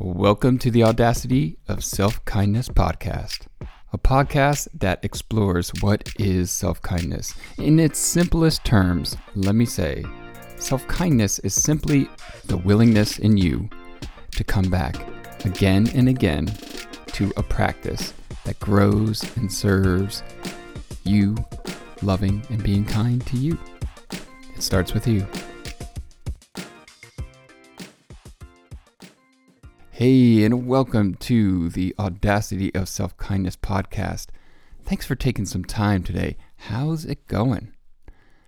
Welcome to the Audacity of Self Kindness podcast, a podcast that explores what is self kindness. In its simplest terms, let me say self kindness is simply the willingness in you to come back again and again to a practice that grows and serves you loving and being kind to you. It starts with you. Hey, and welcome to the Audacity of Self Kindness podcast. Thanks for taking some time today. How's it going?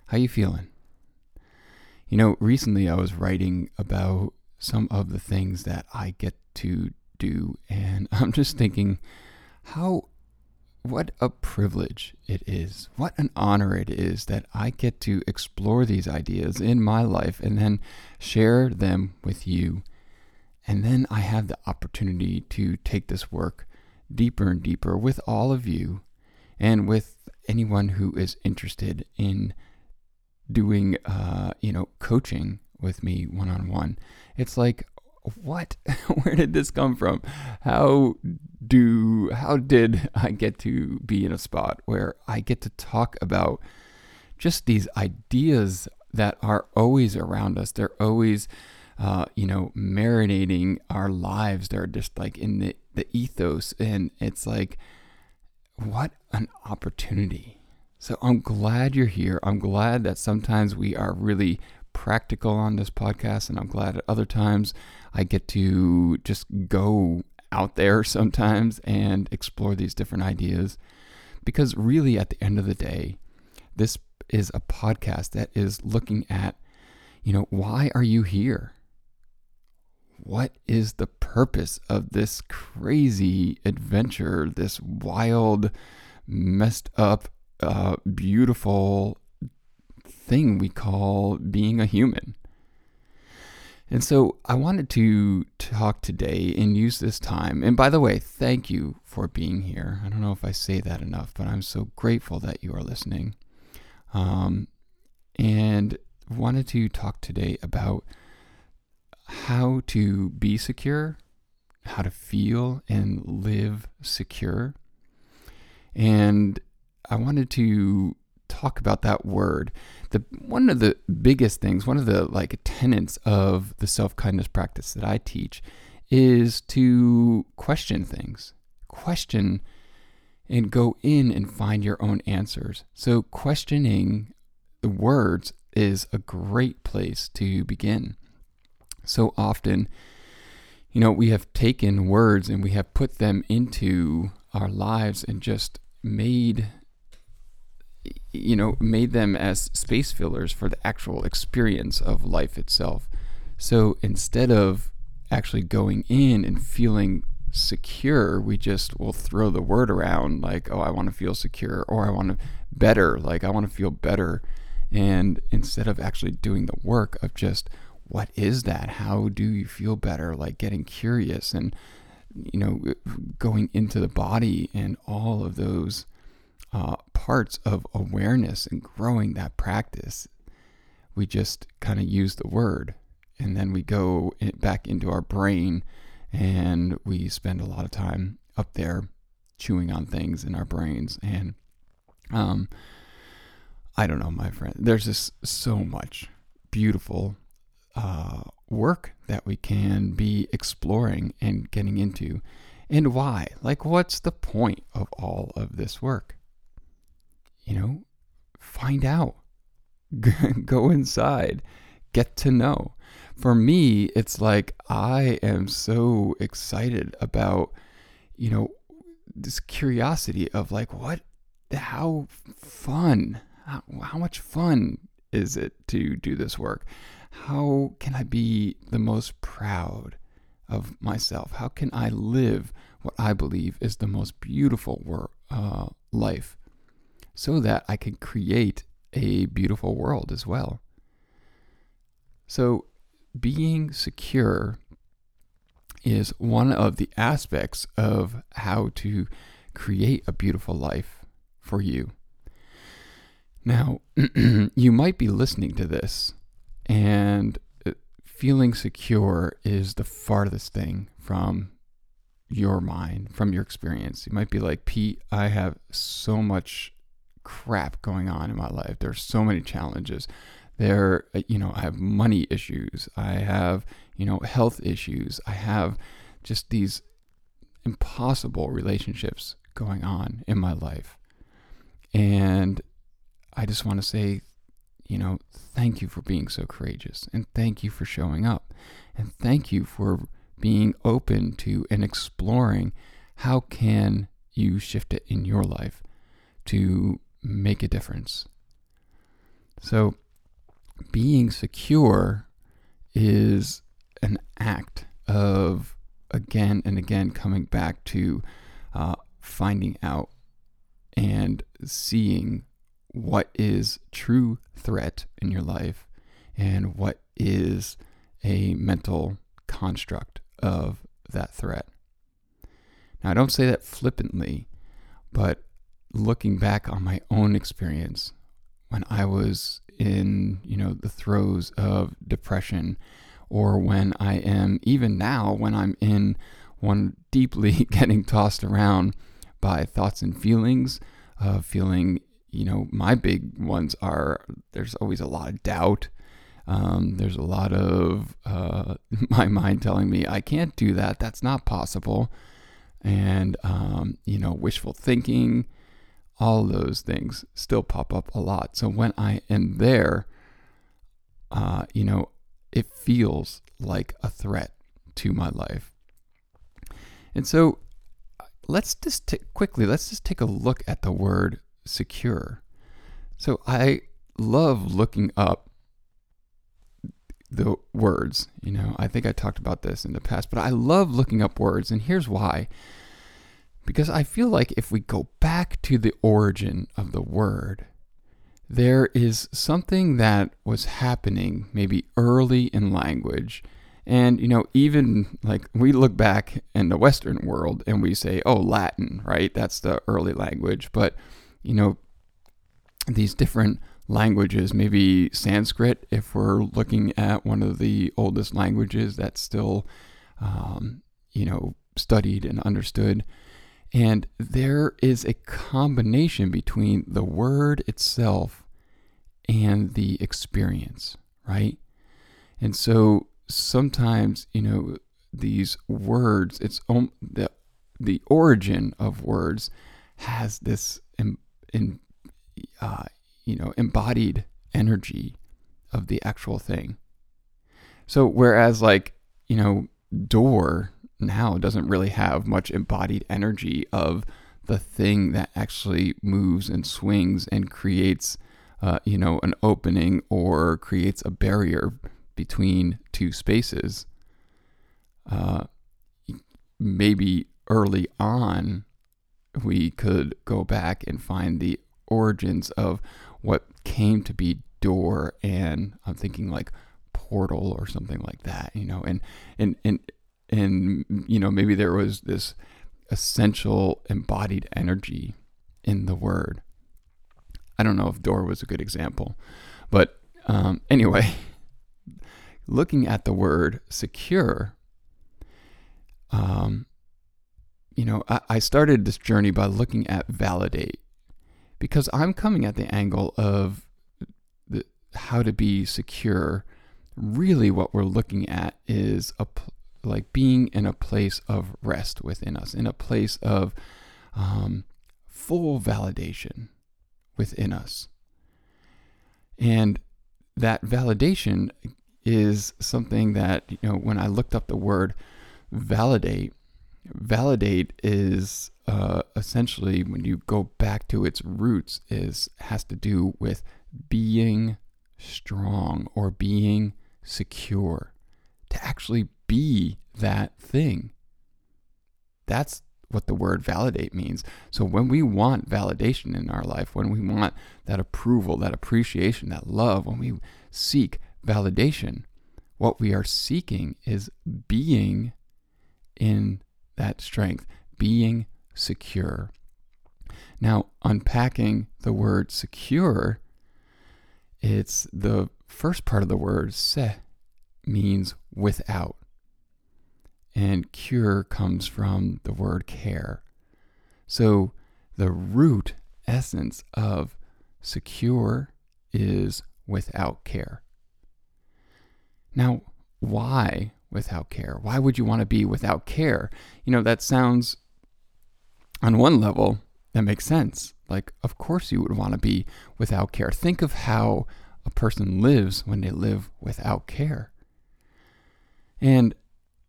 How you feeling? You know, recently I was writing about some of the things that I get to do, and I'm just thinking how what a privilege it is. What an honor it is that I get to explore these ideas in my life and then share them with you and then I have the opportunity to take this work deeper and deeper with all of you and with anyone who is interested in doing, uh, you know, coaching with me one on one. It's like, what? Where did this come from? How do, how did I get to be in a spot where I get to talk about just these ideas that are always around us? They're always, uh, you know, marinating our lives. They're just like in the, the ethos. And it's like, what an opportunity. So I'm glad you're here. I'm glad that sometimes we are really practical on this podcast. And I'm glad at other times I get to just go out there sometimes and explore these different ideas. Because really, at the end of the day, this is a podcast that is looking at, you know, why are you here? What is the purpose of this crazy adventure, this wild, messed up, uh, beautiful thing we call being a human? And so I wanted to talk today and use this time. And by the way, thank you for being here. I don't know if I say that enough, but I'm so grateful that you are listening. Um, and wanted to talk today about how to be secure, how to feel and live secure. And I wanted to talk about that word. The one of the biggest things, one of the like tenets of the self-kindness practice that I teach is to question things. Question and go in and find your own answers. So questioning the words is a great place to begin so often, you know, we have taken words and we have put them into our lives and just made you know made them as space fillers for the actual experience of life itself. So instead of actually going in and feeling secure we just will throw the word around like oh i want to feel secure or i want to better like i want to feel better. And instead of actually doing the work of just what is that? How do you feel better? Like getting curious and, you know, going into the body and all of those uh, parts of awareness and growing that practice. We just kind of use the word and then we go back into our brain and we spend a lot of time up there chewing on things in our brains and um i don't know my friend there's just so much beautiful uh, work that we can be exploring and getting into. And why? Like, what's the point of all of this work? You know, find out, go inside, get to know. For me, it's like I am so excited about, you know, this curiosity of like, what, how fun, how, how much fun is it to do this work? How can I be the most proud of myself? How can I live what I believe is the most beautiful wor- uh, life so that I can create a beautiful world as well? So, being secure is one of the aspects of how to create a beautiful life for you. Now, you might be listening to this and feeling secure is the farthest thing from your mind, from your experience. You might be like, Pete, I have so much crap going on in my life. There are so many challenges. There, you know, I have money issues. I have, you know, health issues. I have just these impossible relationships going on in my life. And I just want to say, you know, thank you for being so courageous and thank you for showing up and thank you for being open to and exploring how can you shift it in your life to make a difference. So being secure is an act of again and again coming back to uh, finding out and seeing what is true threat in your life and what is a mental construct of that threat. Now, I don't say that flippantly, but looking back on my own experience when I was in, you know, the throes of depression or when I am even now when I'm in one deeply getting tossed around by thoughts and feelings of feeling you know my big ones are there's always a lot of doubt. Um, there's a lot of uh, my mind telling me i can't do that. That's not possible. And um, you know wishful thinking all those things still pop up a lot. So when i am there uh, you know it feels like a threat to my life. And so let's just t- quickly, let's just take a look at the word secure. So I love looking up the words. You know, I think I talked about this in the past, but I love looking up words, and here's why. Because I feel like if we go back to the origin of the word, there is something that was happening maybe early in language. And, you know, even like we look back in the Western world and we say, oh, Latin, right? That's the early language. But, you know, these different languages, maybe Sanskrit, if we're looking at one of the oldest languages that's still, um, you know, studied and understood. And there is a combination between the word itself and the experience, right? And so sometimes, you know, these words, it's the the origin of words has this in, uh, you know embodied energy of the actual thing. So whereas like you know door now doesn't really have much embodied energy of the thing that actually moves and swings and creates, uh, you know, an opening or creates a barrier between two spaces. Uh, maybe early on, we could go back and find the origins of what came to be door and I'm thinking like portal or something like that, you know, and and and and you know maybe there was this essential embodied energy in the word. I don't know if door was a good example, but um, anyway, looking at the word secure, um, you know, I, I started this journey by looking at validate because I'm coming at the angle of the, how to be secure. Really, what we're looking at is a like being in a place of rest within us, in a place of um, full validation within us. And that validation is something that, you know, when I looked up the word validate, validate is uh, essentially when you go back to its roots is has to do with being strong or being secure to actually be that thing. That's what the word validate means. So when we want validation in our life, when we want that approval, that appreciation, that love, when we seek validation, what we are seeking is being in that strength, being secure. Now, unpacking the word secure, it's the first part of the word se, means without. And cure comes from the word care. So the root essence of secure is without care. Now, why without care? Why would you want to be without care? You know, that sounds, on one level, that makes sense. Like, of course, you would want to be without care. Think of how a person lives when they live without care. And,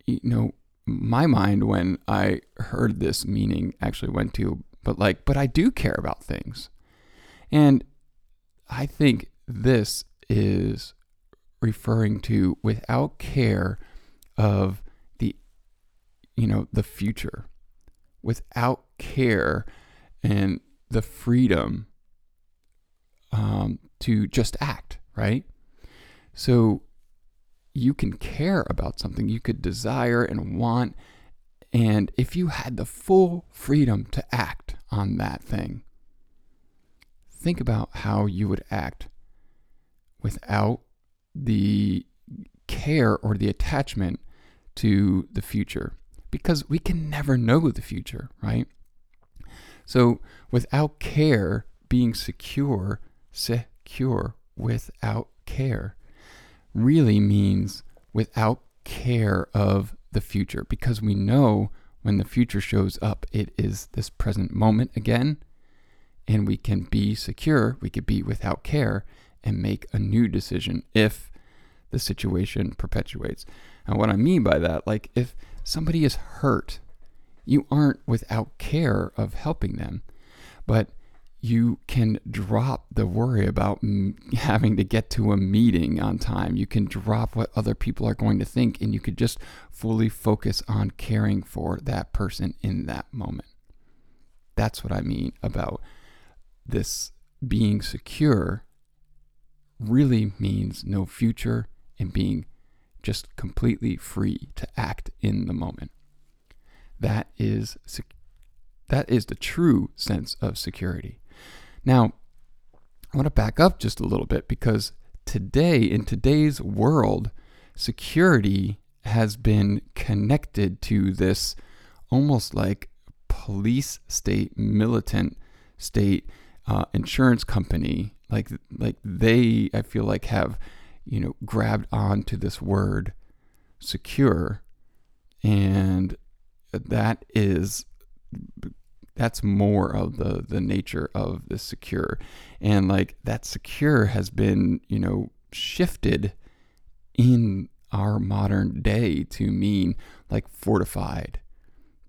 you know, my mind when I heard this meaning actually went to, but like, but I do care about things. And I think this is referring to without care of the, you know, the future, without care and the freedom um, to just act, right? So you can care about something, you could desire and want. And if you had the full freedom to act on that thing, think about how you would act without the care or the attachment to the future because we can never know the future, right? So without care, being secure, secure without care really means without care of the future because we know when the future shows up, it is this present moment again, and we can be secure, we could be without care and make a new decision if the situation perpetuates. And what I mean by that, like if somebody is hurt, you aren't without care of helping them, but you can drop the worry about m- having to get to a meeting on time. You can drop what other people are going to think, and you could just fully focus on caring for that person in that moment. That's what I mean about this being secure really means no future and being just completely free to act in the moment. That is that is the true sense of security. Now, I want to back up just a little bit because today, in today's world, security has been connected to this almost like police state, militant state, uh, insurance company. Like, like they, I feel like, have, you know, grabbed onto this word secure. And that is that's more of the the nature of the secure and like that secure has been you know shifted in our modern day to mean like fortified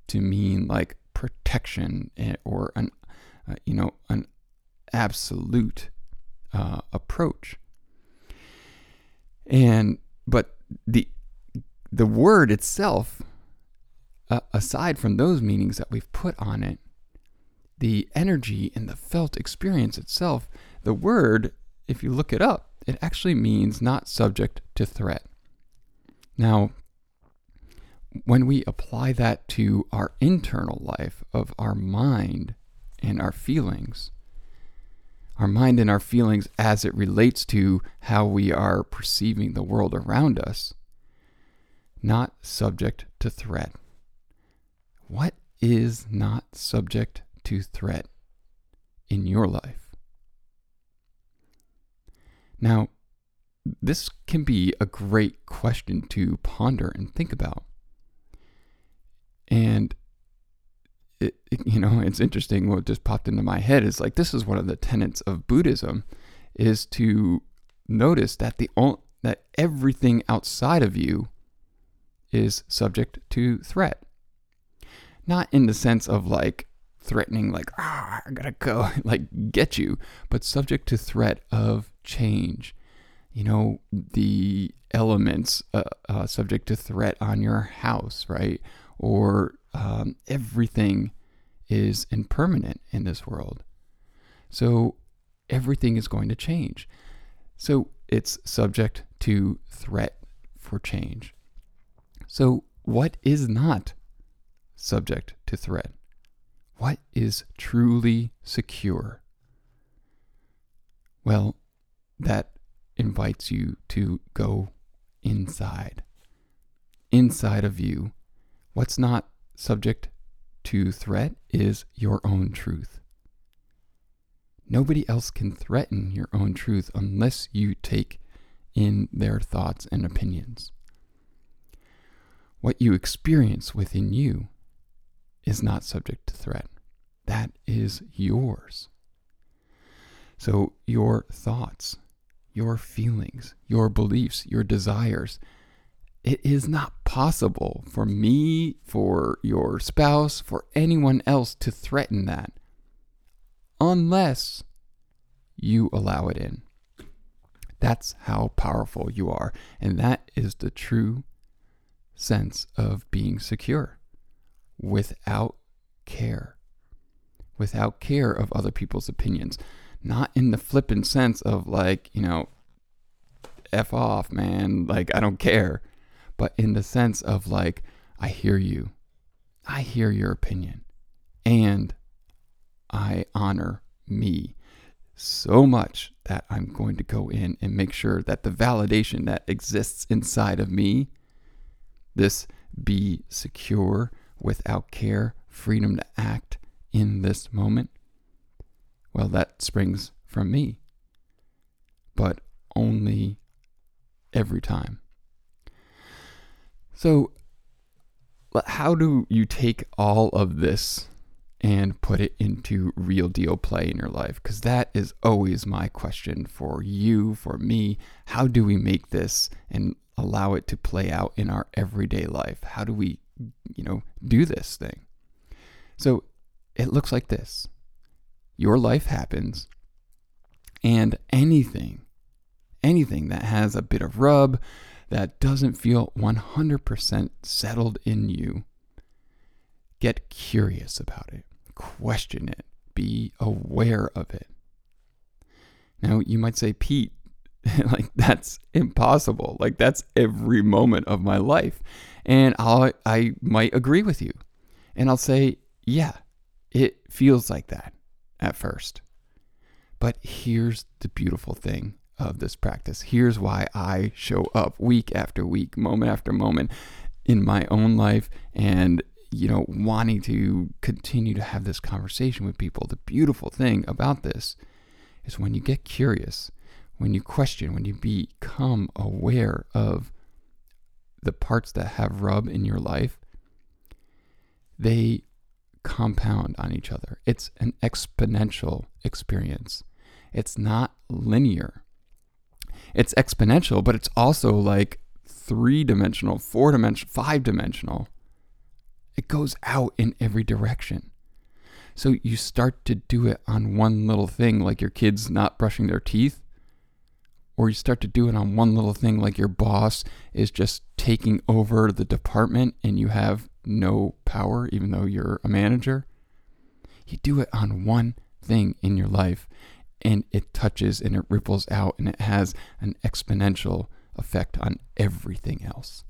to mean like protection eh, or an uh, you know an absolute uh, approach and but the the word itself uh, aside from those meanings that we've put on it the energy and the felt experience itself, the word, if you look it up, it actually means not subject to threat. Now, when we apply that to our internal life of our mind and our feelings, our mind and our feelings as it relates to how we are perceiving the world around us, not subject to threat. What is not subject to threat in your life. Now, this can be a great question to ponder and think about. And it, it, you know, it's interesting. What just popped into my head is like this is one of the tenets of Buddhism, is to notice that the that everything outside of you is subject to threat. Not in the sense of like threatening, like, ah, I gotta go, like, get you, but subject to threat of change. You know, the elements uh, uh, subject to threat on your house, right? Or um, everything is impermanent in this world. So everything is going to change. So it's subject to threat for change. So, what is not subject to threat? What is truly secure? Well, that invites you to go inside. Inside of you, what's not subject to threat is your own truth. Nobody else can threaten your own truth unless you take in their thoughts and opinions. What you experience within you is not subject to threat. That is yours. So, your thoughts, your feelings, your beliefs, your desires, it is not possible for me, for your spouse, for anyone else to threaten that unless you allow it in. That's how powerful you are. And that is the true sense of being secure without care, without care of other people's opinions. Not in the flippant sense of like, you know, F off, man, like I don't care, but in the sense of like, I hear you, I hear your opinion, and I honor me so much that I'm going to go in and make sure that the validation that exists inside of me, this be secure, without care, freedom to act in this moment, well, that springs from me, but only every time. So, how do you take all of this and put it into real deal play in your life? Because that is always my question for you, for me. How do we make this and allow it to play out in our everyday life? How do we, you know, do this thing? So it looks like this your life happens, and anything, anything that has a bit of rub, that doesn't feel 100% settled in you, get curious about it question it, be aware of it. Now, you might say, Pete, like that's impossible. Like that's every moment of my life. And I'll, I might agree with you. And I'll say, yeah, it feels like that at first. But here's the beautiful thing of this practice. Here's why I show up week after week, moment after moment in my own life and you know, wanting to continue to have this conversation with people. The beautiful thing about this is when you get curious, when you question, when you become aware of the parts that have rub in your life, they compound on each other. It's an exponential experience. It's not linear. It's exponential, but it's also like three dimensional, four dimensional, five dimensional. It goes out in every direction. So you start to do it on one little thing, like your kids not brushing their teeth, or you start to do it on one little thing, like your boss is just taking over the department and you have no power, even though you're a manager. You do it on one thing in your life, and it touches and it ripples out, and it has an exponential effect on everything else.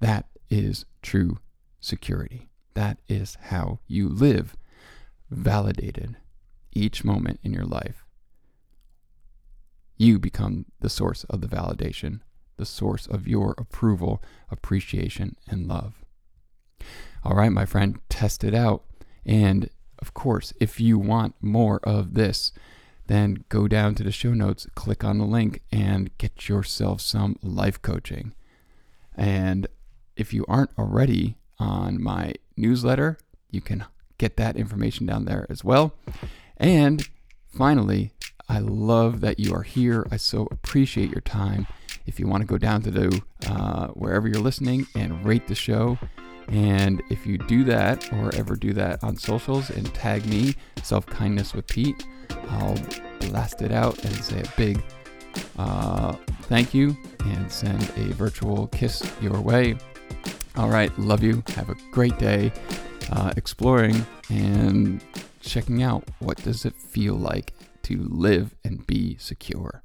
That is true security. That is how you live validated each moment in your life. You become the source of the validation, the source of your approval, appreciation, and love. All right, my friend, test it out. And of course, if you want more of this, then go down to the show notes, click on the link, and get yourself some life coaching. And if you aren't already on my newsletter, you can get that information down there as well. And finally, I love that you are here. I so appreciate your time. If you want to go down to the uh, wherever you're listening and rate the show, and if you do that or ever do that on socials and tag me, Self Kindness with Pete, I'll blast it out and say a big uh, thank you and send a virtual kiss your way. All right. Love you. Have a great day uh, exploring and checking out what does it feel like to live and be secure.